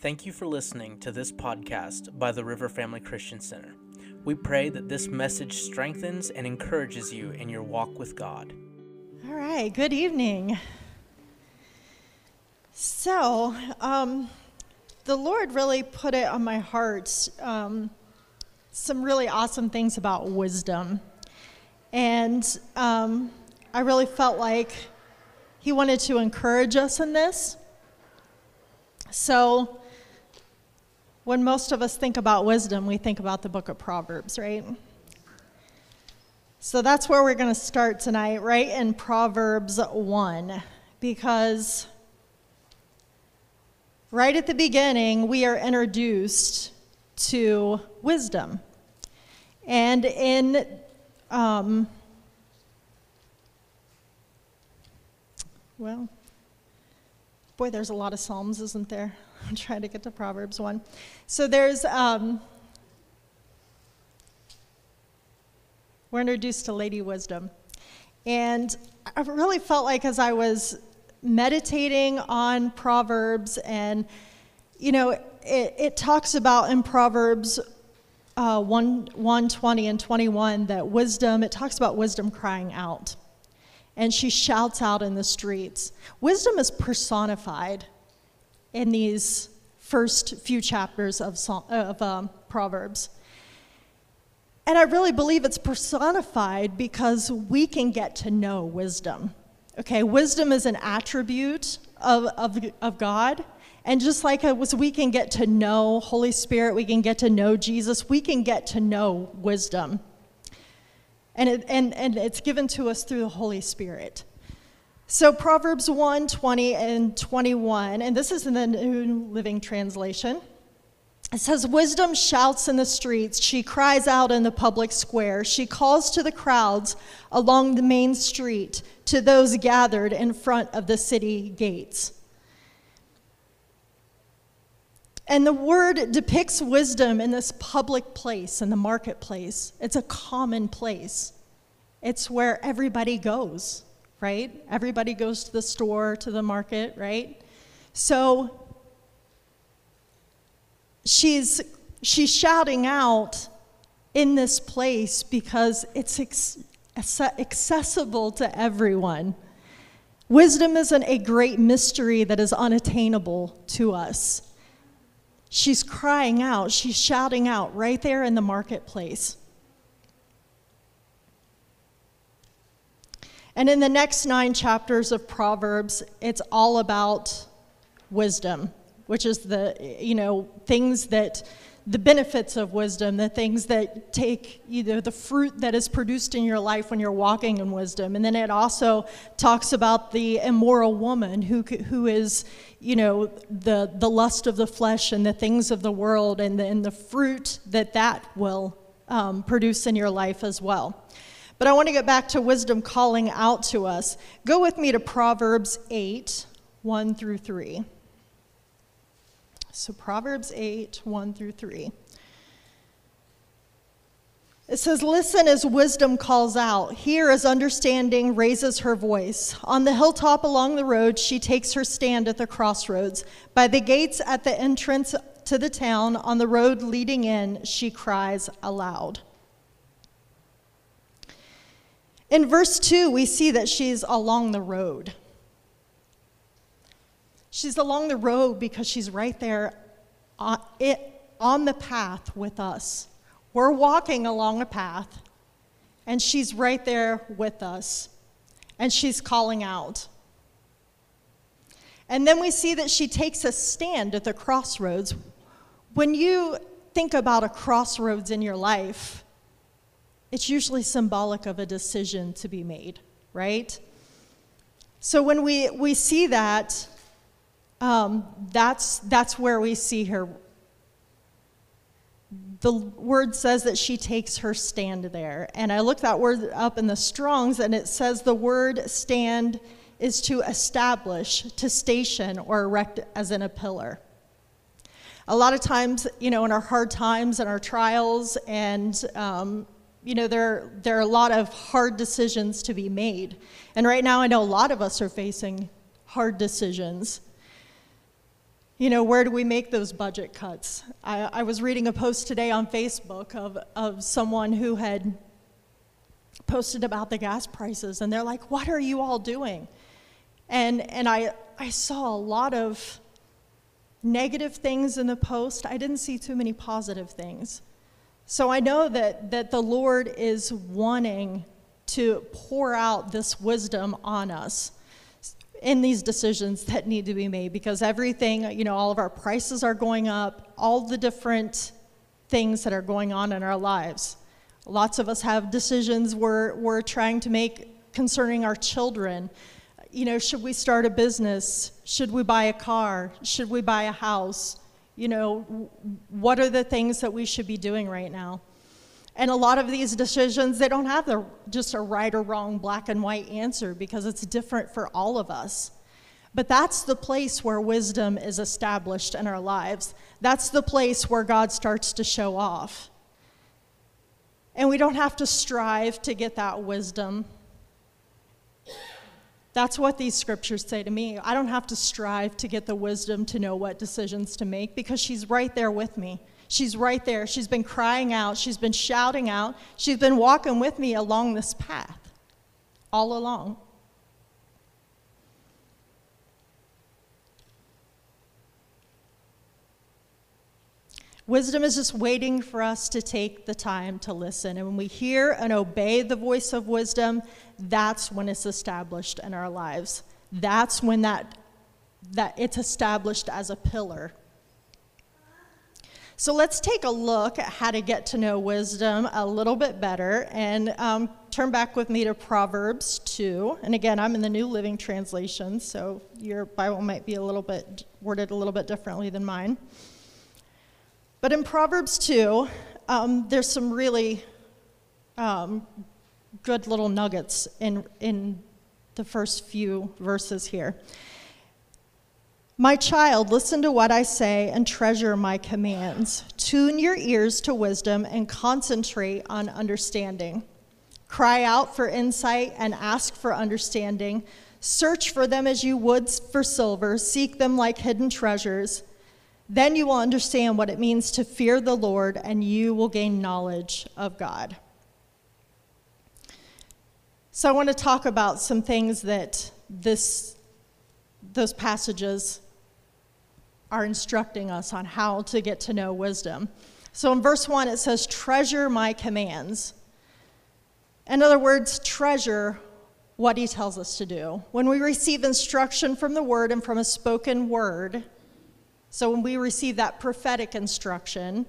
Thank you for listening to this podcast by the River Family Christian Center. We pray that this message strengthens and encourages you in your walk with God. All right, good evening. So, um, the Lord really put it on my heart um, some really awesome things about wisdom. And um, I really felt like He wanted to encourage us in this. So, when most of us think about wisdom, we think about the book of Proverbs, right? So that's where we're going to start tonight, right in Proverbs 1, because right at the beginning, we are introduced to wisdom. And in um, well, boy, there's a lot of Psalms, isn't there? I'm trying to get to Proverbs 1. So there's, um, we're introduced to Lady Wisdom. And I really felt like as I was meditating on Proverbs, and, you know, it, it talks about in Proverbs uh, 1, 120 and 21 that wisdom, it talks about wisdom crying out. And she shouts out in the streets. Wisdom is personified in these first few chapters of, of um, Proverbs. And I really believe it's personified because we can get to know wisdom. Okay, wisdom is an attribute of, of, of God. And just like it was, we can get to know Holy Spirit, we can get to know Jesus, we can get to know wisdom. And, it, and, and it's given to us through the Holy Spirit. So Proverbs 1 20 and 21, and this is in the New Living Translation. It says, Wisdom shouts in the streets. She cries out in the public square. She calls to the crowds along the main street, to those gathered in front of the city gates. And the word depicts wisdom in this public place, in the marketplace. It's a common place, it's where everybody goes right? Everybody goes to the store, to the market, right? So she's she's shouting out in this place because it's accessible to everyone. Wisdom isn't a great mystery that is unattainable to us. She's crying out, she's shouting out right there in the marketplace. And in the next nine chapters of Proverbs, it's all about wisdom, which is the, you know, things that, the benefits of wisdom, the things that take either the fruit that is produced in your life when you're walking in wisdom. And then it also talks about the immoral woman who, who is, you know, the, the lust of the flesh and the things of the world and the, and the fruit that that will um, produce in your life as well. But I want to get back to wisdom calling out to us. Go with me to Proverbs 8 1 through 3. So, Proverbs 8 1 through 3. It says, Listen as wisdom calls out. Hear as understanding raises her voice. On the hilltop along the road, she takes her stand at the crossroads. By the gates at the entrance to the town, on the road leading in, she cries aloud. In verse 2, we see that she's along the road. She's along the road because she's right there on, it, on the path with us. We're walking along a path, and she's right there with us, and she's calling out. And then we see that she takes a stand at the crossroads. When you think about a crossroads in your life, it's usually symbolic of a decision to be made, right? So when we, we see that, um, that's, that's where we see her. The word says that she takes her stand there. And I looked that word up in the Strongs, and it says the word stand is to establish, to station, or erect as in a pillar. A lot of times, you know, in our hard times and our trials and um, you know, there, there are a lot of hard decisions to be made. And right now, I know a lot of us are facing hard decisions. You know, where do we make those budget cuts? I, I was reading a post today on Facebook of, of someone who had posted about the gas prices, and they're like, What are you all doing? And, and I, I saw a lot of negative things in the post. I didn't see too many positive things. So I know that, that the Lord is wanting to pour out this wisdom on us in these decisions that need to be made because everything, you know, all of our prices are going up, all the different things that are going on in our lives. Lots of us have decisions we're, we're trying to make concerning our children. You know, should we start a business? Should we buy a car? Should we buy a house? You know, what are the things that we should be doing right now? And a lot of these decisions, they don't have the, just a right or wrong, black and white answer because it's different for all of us. But that's the place where wisdom is established in our lives. That's the place where God starts to show off. And we don't have to strive to get that wisdom. That's what these scriptures say to me. I don't have to strive to get the wisdom to know what decisions to make because she's right there with me. She's right there. She's been crying out. She's been shouting out. She's been walking with me along this path all along. Wisdom is just waiting for us to take the time to listen. And when we hear and obey the voice of wisdom, that's when it's established in our lives. That's when that, that it's established as a pillar so let's take a look at how to get to know wisdom a little bit better and um, turn back with me to Proverbs 2. And again, I'm in the New Living Translation, so your Bible might be a little bit worded a little bit differently than mine. But in Proverbs 2, um, there's some really um, good little nuggets in, in the first few verses here. My child, listen to what I say and treasure my commands. Tune your ears to wisdom and concentrate on understanding. Cry out for insight and ask for understanding. Search for them as you would for silver, seek them like hidden treasures. Then you will understand what it means to fear the Lord, and you will gain knowledge of God. So, I want to talk about some things that this, those passages are instructing us on how to get to know wisdom. So in verse 1, it says, Treasure my commands. In other words, treasure what he tells us to do. When we receive instruction from the word and from a spoken word, so when we receive that prophetic instruction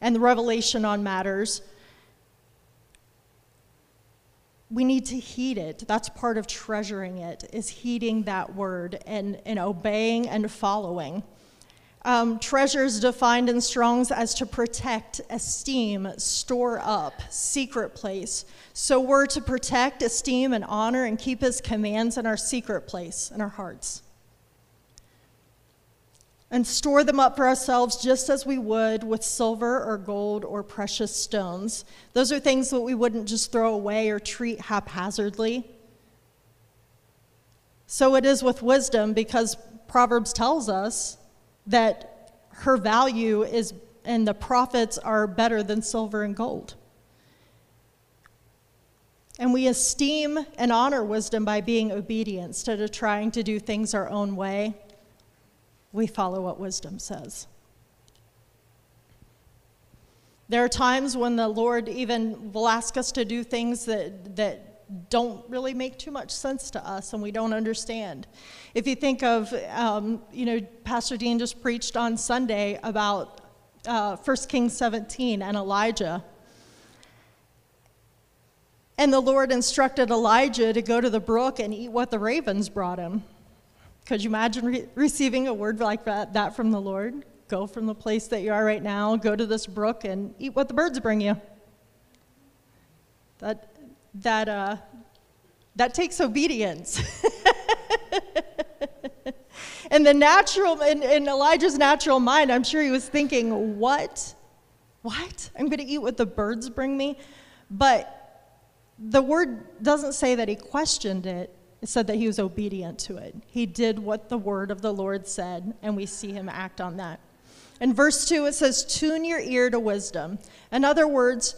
and the revelation on matters, we need to heed it. That's part of treasuring it, is heeding that word and, and obeying and following. Um, treasures defined in Strong's as to protect, esteem, store up, secret place. So we're to protect, esteem, and honor and keep his commands in our secret place, in our hearts. And store them up for ourselves just as we would with silver or gold or precious stones. Those are things that we wouldn't just throw away or treat haphazardly. So it is with wisdom because Proverbs tells us that her value is and the profits are better than silver and gold. And we esteem and honor wisdom by being obedient instead of trying to do things our own way. We follow what wisdom says. There are times when the Lord even will ask us to do things that, that don't really make too much sense to us and we don't understand. If you think of, um, you know, Pastor Dean just preached on Sunday about uh, 1 Kings 17 and Elijah. And the Lord instructed Elijah to go to the brook and eat what the ravens brought him. Could you imagine re- receiving a word like that, that from the Lord? Go from the place that you are right now, go to this brook and eat what the birds bring you. That that, uh, that takes obedience. in the natural, in, in Elijah's natural mind, I'm sure he was thinking, what? What? I'm going to eat what the birds bring me? But the word doesn't say that he questioned it. It said that he was obedient to it. He did what the word of the Lord said, and we see him act on that. In verse 2, it says, Tune your ear to wisdom. In other words,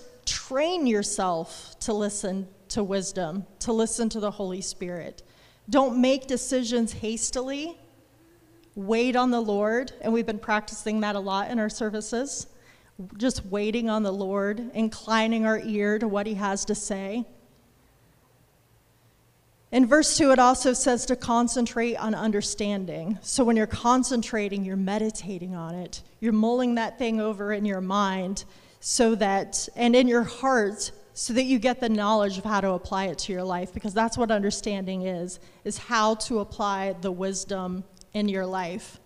train yourself to listen to wisdom, to listen to the Holy Spirit. Don't make decisions hastily. Wait on the Lord, and we've been practicing that a lot in our services. Just waiting on the Lord, inclining our ear to what He has to say. In verse 2, it also says to concentrate on understanding. So when you're concentrating, you're meditating on it, you're mulling that thing over in your mind so that, and in your heart, so that you get the knowledge of how to apply it to your life, because that's what understanding is, is how to apply the wisdom in your life.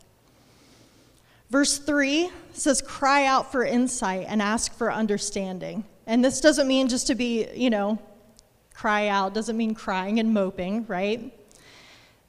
Verse 3 says, Cry out for insight and ask for understanding. And this doesn't mean just to be, you know, cry out doesn't mean crying and moping, right?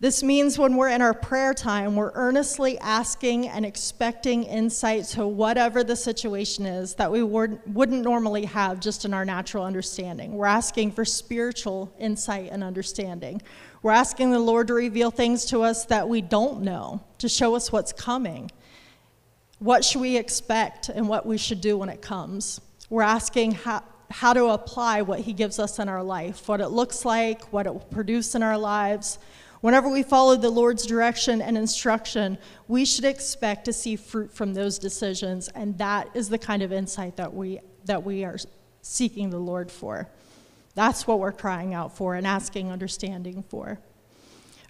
This means when we're in our prayer time, we're earnestly asking and expecting insight to whatever the situation is that we wouldn't normally have just in our natural understanding. We're asking for spiritual insight and understanding. We're asking the Lord to reveal things to us that we don't know, to show us what's coming. What should we expect and what we should do when it comes? We're asking how, how to apply what He gives us in our life, what it looks like, what it will produce in our lives. Whenever we follow the Lord's direction and instruction, we should expect to see fruit from those decisions, and that is the kind of insight that we, that we are seeking the Lord for. That's what we're crying out for and asking understanding for.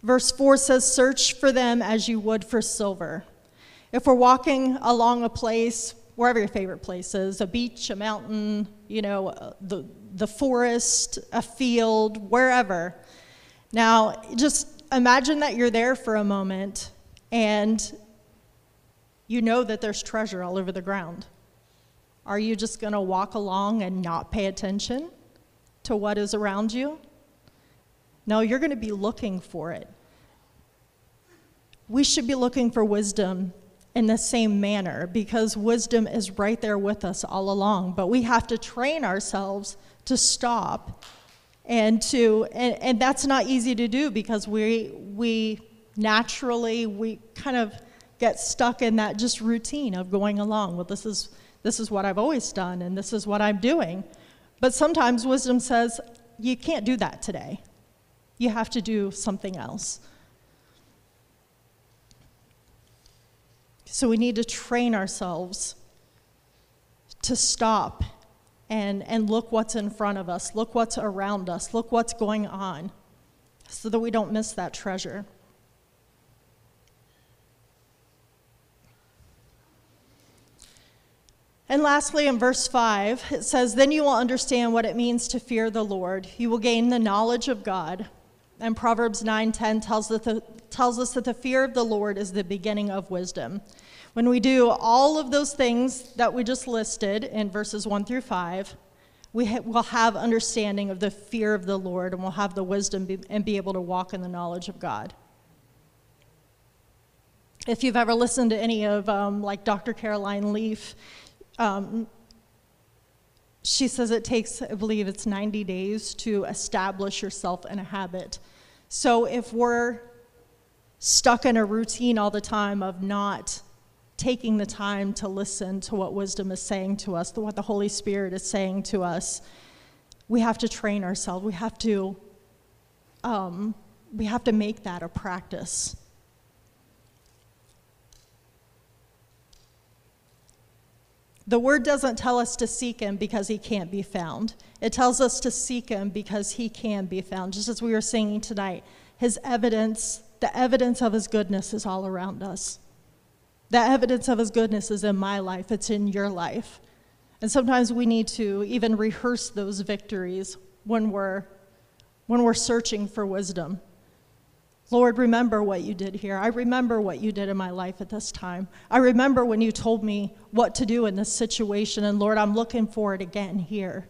Verse 4 says, Search for them as you would for silver. If we're walking along a place wherever your favorite place is a beach, a mountain, you know, the, the forest, a field, wherever. Now, just imagine that you're there for a moment and you know that there's treasure all over the ground. Are you just going to walk along and not pay attention to what is around you? No, you're going to be looking for it. We should be looking for wisdom in the same manner because wisdom is right there with us all along. But we have to train ourselves to stop and to and, and that's not easy to do because we we naturally we kind of get stuck in that just routine of going along. Well, this is this is what I've always done and this is what I'm doing. But sometimes wisdom says you can't do that today. You have to do something else. So we need to train ourselves to stop and, and look what's in front of us, look what's around us, look what's going on, so that we don't miss that treasure. And lastly, in verse 5, it says, Then you will understand what it means to fear the Lord. You will gain the knowledge of God. And Proverbs 9:10 tells, that tells us that the fear of the Lord is the beginning of wisdom. When we do all of those things that we just listed in verses 1 through 5, we ha- will have understanding of the fear of the Lord and we'll have the wisdom be- and be able to walk in the knowledge of God. If you've ever listened to any of, um, like Dr. Caroline Leaf, um, she says it takes, I believe it's 90 days to establish yourself in a habit. So if we're stuck in a routine all the time of not taking the time to listen to what wisdom is saying to us, to what the Holy Spirit is saying to us, we have to train ourselves. We have to, um, we have to make that a practice. The word doesn't tell us to seek him because he can't be found. It tells us to seek him because he can be found, just as we were singing tonight. His evidence, the evidence of his goodness is all around us. The evidence of his goodness is in my life, it's in your life. And sometimes we need to even rehearse those victories when we're, when we're searching for wisdom. Lord, remember what you did here. I remember what you did in my life at this time. I remember when you told me what to do in this situation, and Lord, I'm looking for it again here.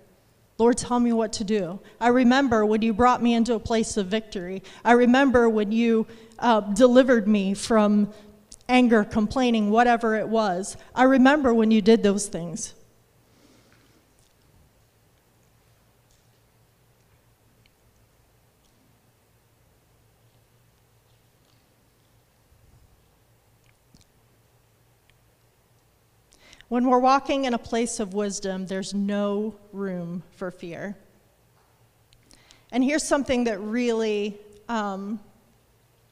Lord, tell me what to do. I remember when you brought me into a place of victory. I remember when you uh, delivered me from anger, complaining, whatever it was. I remember when you did those things. When we're walking in a place of wisdom, there's no room for fear. And here's something that really um,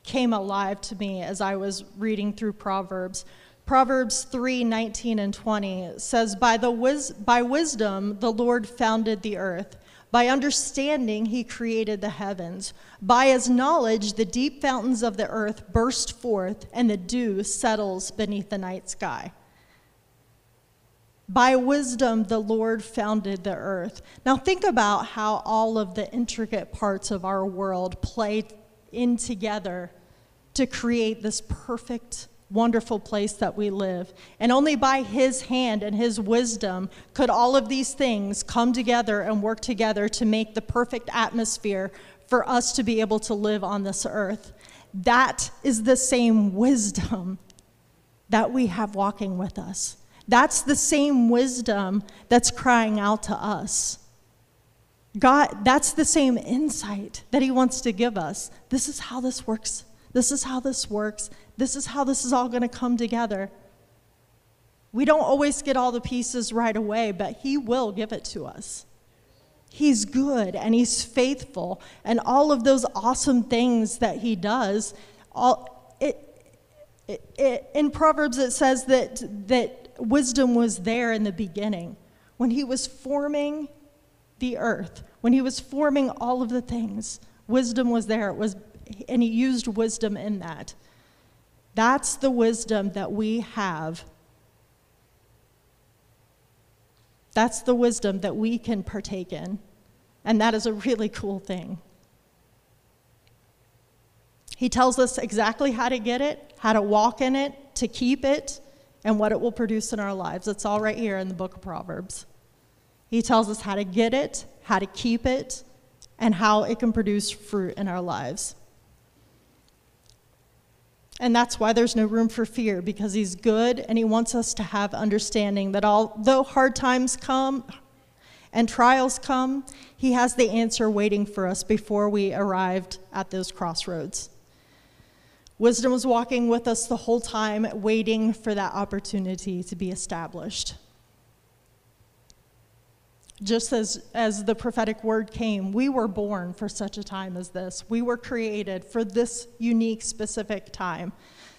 came alive to me as I was reading through Proverbs. Proverbs 3 19 and 20 says, by, the wis- by wisdom the Lord founded the earth. By understanding, he created the heavens. By his knowledge, the deep fountains of the earth burst forth, and the dew settles beneath the night sky. By wisdom, the Lord founded the earth. Now, think about how all of the intricate parts of our world play in together to create this perfect, wonderful place that we live. And only by His hand and His wisdom could all of these things come together and work together to make the perfect atmosphere for us to be able to live on this earth. That is the same wisdom that we have walking with us. That's the same wisdom that's crying out to us. God, that's the same insight that He wants to give us. This is how this works. This is how this works. This is how this is all going to come together. We don't always get all the pieces right away, but He will give it to us. He's good and He's faithful, and all of those awesome things that He does. All, it, it, it, in Proverbs, it says that, that wisdom was there in the beginning. When he was forming the earth, when he was forming all of the things, wisdom was there. It was, and he used wisdom in that. That's the wisdom that we have. That's the wisdom that we can partake in. And that is a really cool thing. He tells us exactly how to get it, how to walk in it, to keep it, and what it will produce in our lives. It's all right here in the book of Proverbs. He tells us how to get it, how to keep it, and how it can produce fruit in our lives. And that's why there's no room for fear, because He's good and He wants us to have understanding that although hard times come and trials come, He has the answer waiting for us before we arrived at those crossroads. Wisdom was walking with us the whole time, waiting for that opportunity to be established. Just as, as the prophetic word came, we were born for such a time as this. We were created for this unique, specific time.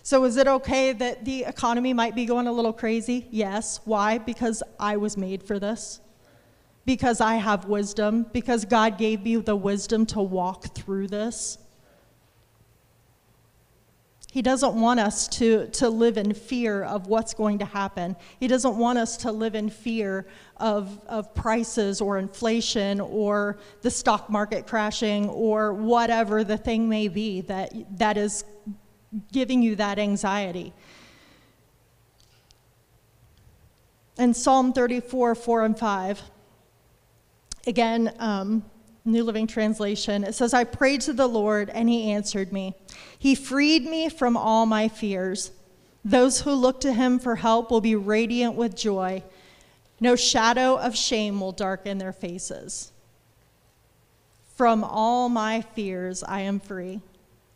So, is it okay that the economy might be going a little crazy? Yes. Why? Because I was made for this. Because I have wisdom. Because God gave me the wisdom to walk through this. He doesn't want us to, to live in fear of what's going to happen. He doesn't want us to live in fear of, of prices or inflation or the stock market crashing or whatever the thing may be that, that is giving you that anxiety. In Psalm 34, 4 and 5, again, um, New Living Translation. It says, I prayed to the Lord, and he answered me. He freed me from all my fears. Those who look to him for help will be radiant with joy. No shadow of shame will darken their faces. From all my fears, I am free.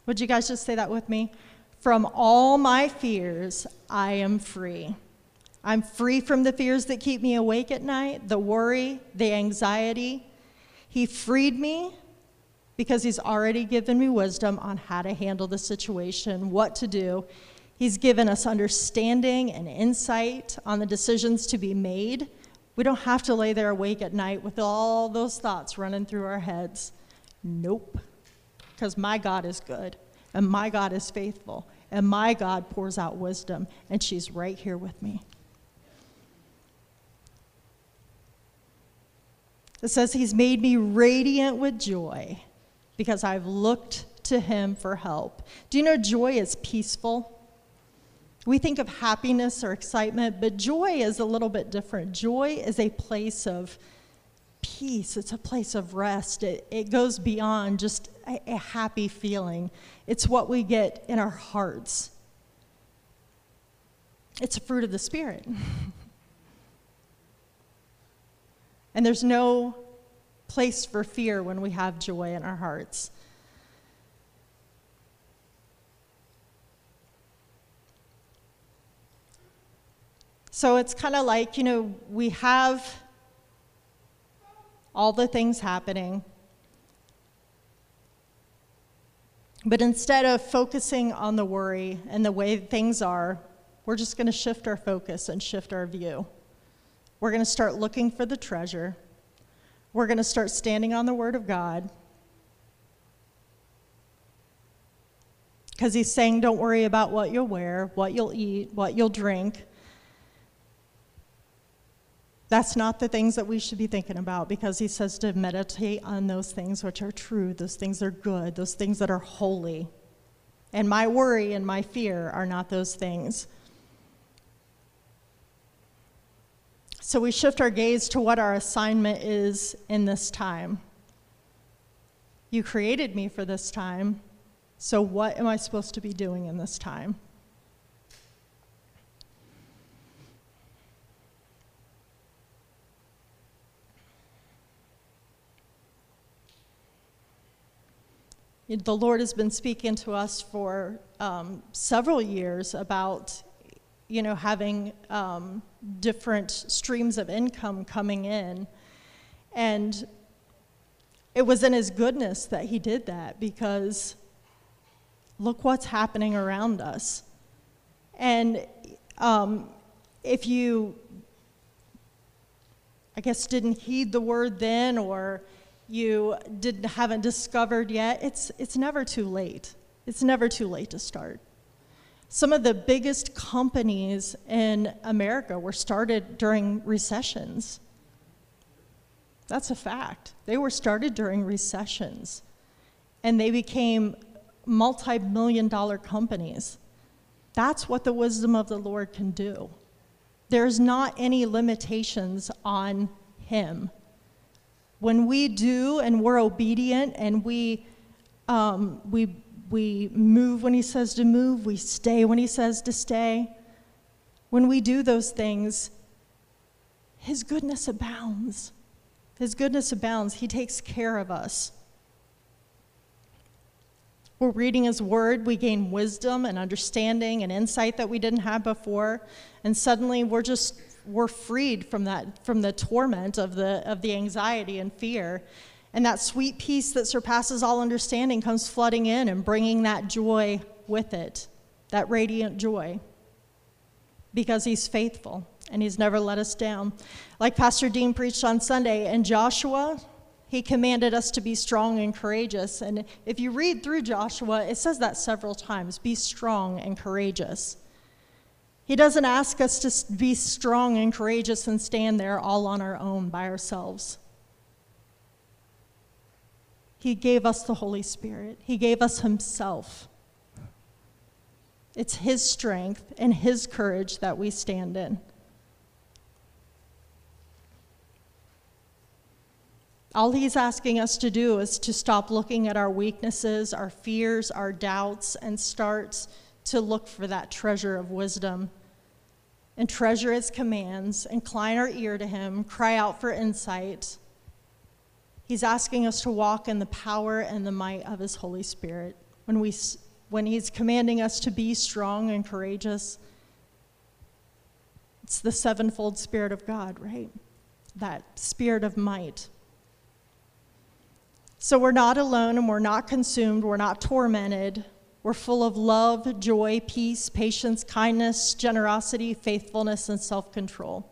Would you guys just say that with me? From all my fears, I am free. I'm free from the fears that keep me awake at night, the worry, the anxiety, he freed me because he's already given me wisdom on how to handle the situation, what to do. He's given us understanding and insight on the decisions to be made. We don't have to lay there awake at night with all those thoughts running through our heads. Nope. Because my God is good, and my God is faithful, and my God pours out wisdom, and she's right here with me. It says, He's made me radiant with joy because I've looked to Him for help. Do you know joy is peaceful? We think of happiness or excitement, but joy is a little bit different. Joy is a place of peace, it's a place of rest. It, it goes beyond just a, a happy feeling, it's what we get in our hearts. It's a fruit of the Spirit. And there's no place for fear when we have joy in our hearts. So it's kind of like, you know, we have all the things happening. But instead of focusing on the worry and the way things are, we're just going to shift our focus and shift our view. We're going to start looking for the treasure. We're going to start standing on the Word of God. Because He's saying, don't worry about what you'll wear, what you'll eat, what you'll drink. That's not the things that we should be thinking about because he says to meditate on those things which are true, those things are good, those things that are holy. And my worry and my fear are not those things. So we shift our gaze to what our assignment is in this time. You created me for this time, so what am I supposed to be doing in this time? the Lord has been speaking to us for um, several years about, you know, having um, different streams of income coming in. And it was in His goodness that He did that because look what's happening around us. And um, if you, I guess, didn't heed the word then or you didn't, haven't discovered yet, it's, it's never too late. It's never too late to start. Some of the biggest companies in America were started during recessions. That's a fact. They were started during recessions, and they became multi million dollar companies. That's what the wisdom of the Lord can do. There's not any limitations on Him. When we do and we're obedient and we, um, we, we move when He says to move, we stay when He says to stay, when we do those things, His goodness abounds. His goodness abounds. He takes care of us. We're reading His Word, we gain wisdom and understanding and insight that we didn't have before, and suddenly we're just we're freed from that from the torment of the of the anxiety and fear and that sweet peace that surpasses all understanding comes flooding in and bringing that joy with it that radiant joy. Because he's faithful and he's never let us down. Like pastor dean preached on sunday in joshua he commanded us to be strong and courageous. And if you read through joshua it says that several times be strong and courageous. He doesn't ask us to be strong and courageous and stand there all on our own by ourselves. He gave us the Holy Spirit, He gave us Himself. It's His strength and His courage that we stand in. All He's asking us to do is to stop looking at our weaknesses, our fears, our doubts, and start to look for that treasure of wisdom and treasure his commands, incline our ear to him, cry out for insight. He's asking us to walk in the power and the might of his Holy Spirit. When, we, when he's commanding us to be strong and courageous, it's the sevenfold Spirit of God, right? That spirit of might. So we're not alone and we're not consumed, we're not tormented. We're full of love, joy, peace, patience, kindness, generosity, faithfulness, and self control.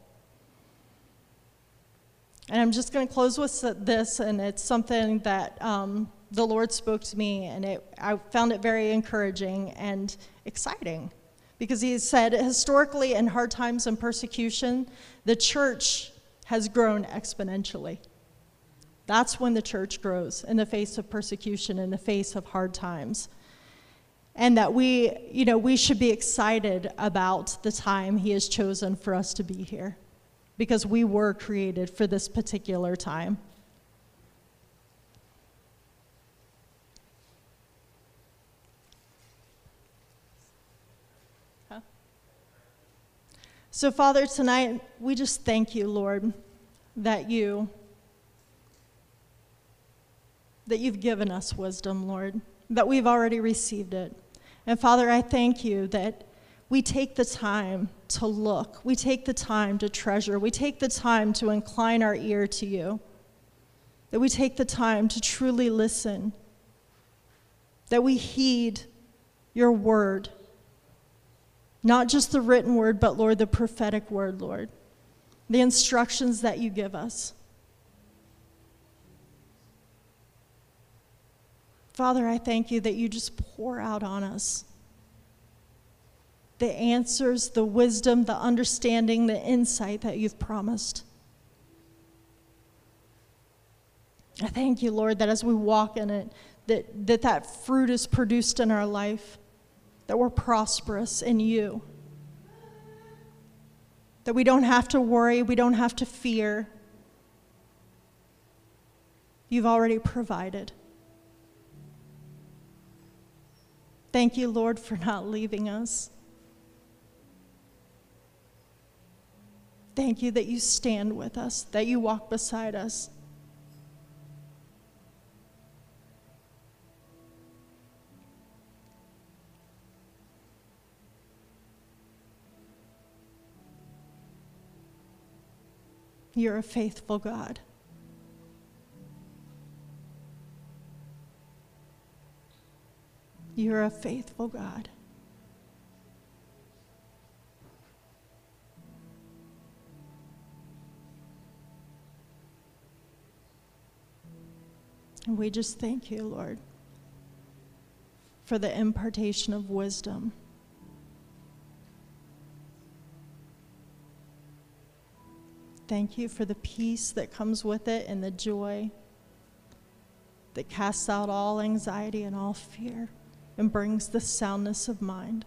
And I'm just going to close with this, and it's something that um, the Lord spoke to me, and it, I found it very encouraging and exciting. Because He said, historically, in hard times and persecution, the church has grown exponentially. That's when the church grows in the face of persecution, in the face of hard times and that we, you know, we should be excited about the time He has chosen for us to be here because we were created for this particular time. So, Father, tonight we just thank you, Lord, that you that you've given us wisdom, Lord, that we've already received it. And Father, I thank you that we take the time to look. We take the time to treasure. We take the time to incline our ear to you. That we take the time to truly listen. That we heed your word. Not just the written word, but Lord, the prophetic word, Lord. The instructions that you give us. Father, I thank you that you just pour out on us the answers, the wisdom, the understanding, the insight that you've promised. I thank you, Lord, that as we walk in it, that that, that fruit is produced in our life, that we're prosperous in you, that we don't have to worry, we don't have to fear. You've already provided. Thank you, Lord, for not leaving us. Thank you that you stand with us, that you walk beside us. You're a faithful God. You're a faithful God. And we just thank you, Lord, for the impartation of wisdom. Thank you for the peace that comes with it and the joy that casts out all anxiety and all fear and brings the soundness of mind.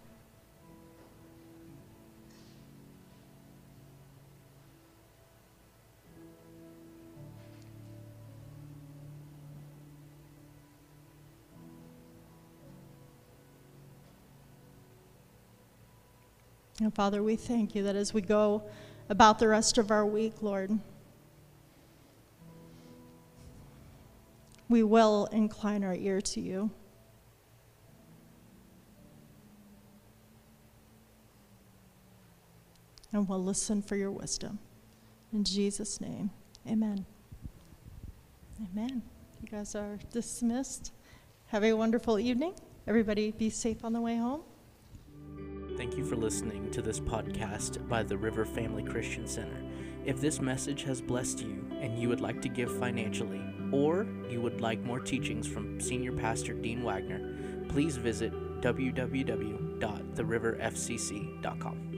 And Father, we thank you that as we go about the rest of our week, Lord, we will incline our ear to you. And we'll listen for your wisdom. In Jesus' name, amen. Amen. You guys are dismissed. Have a wonderful evening. Everybody be safe on the way home. Thank you for listening to this podcast by the River Family Christian Center. If this message has blessed you and you would like to give financially, or you would like more teachings from Senior Pastor Dean Wagner, please visit www.theriverfcc.com.